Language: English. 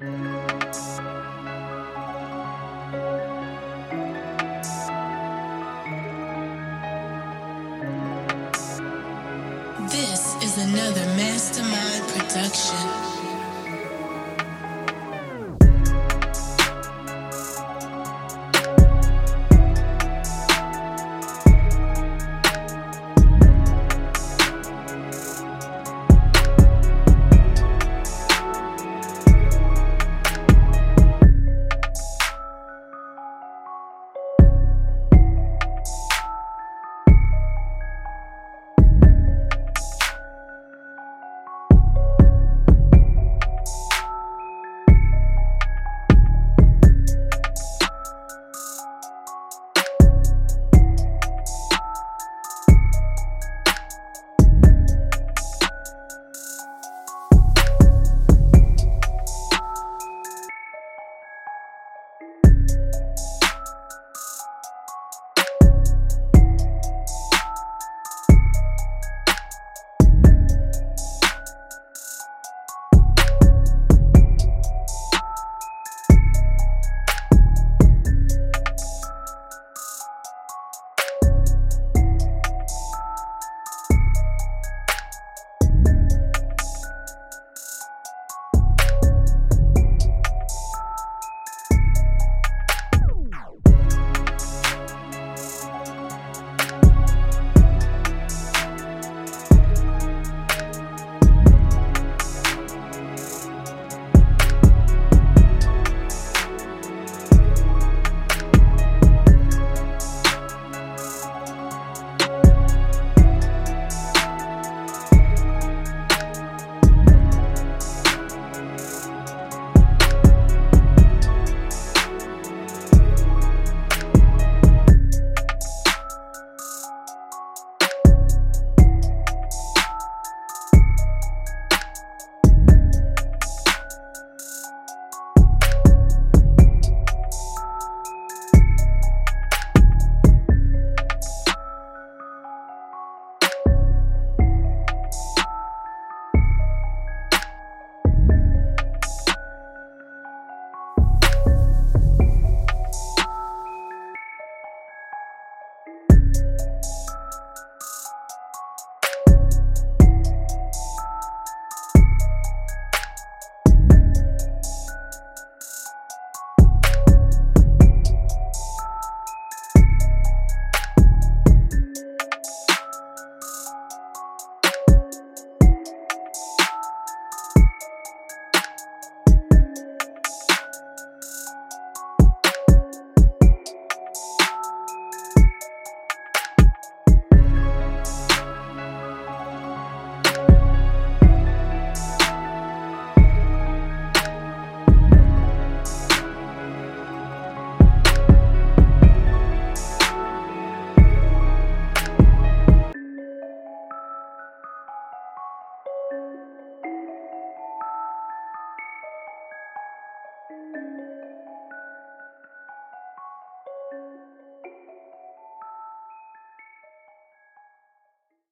This is another Mastermind production.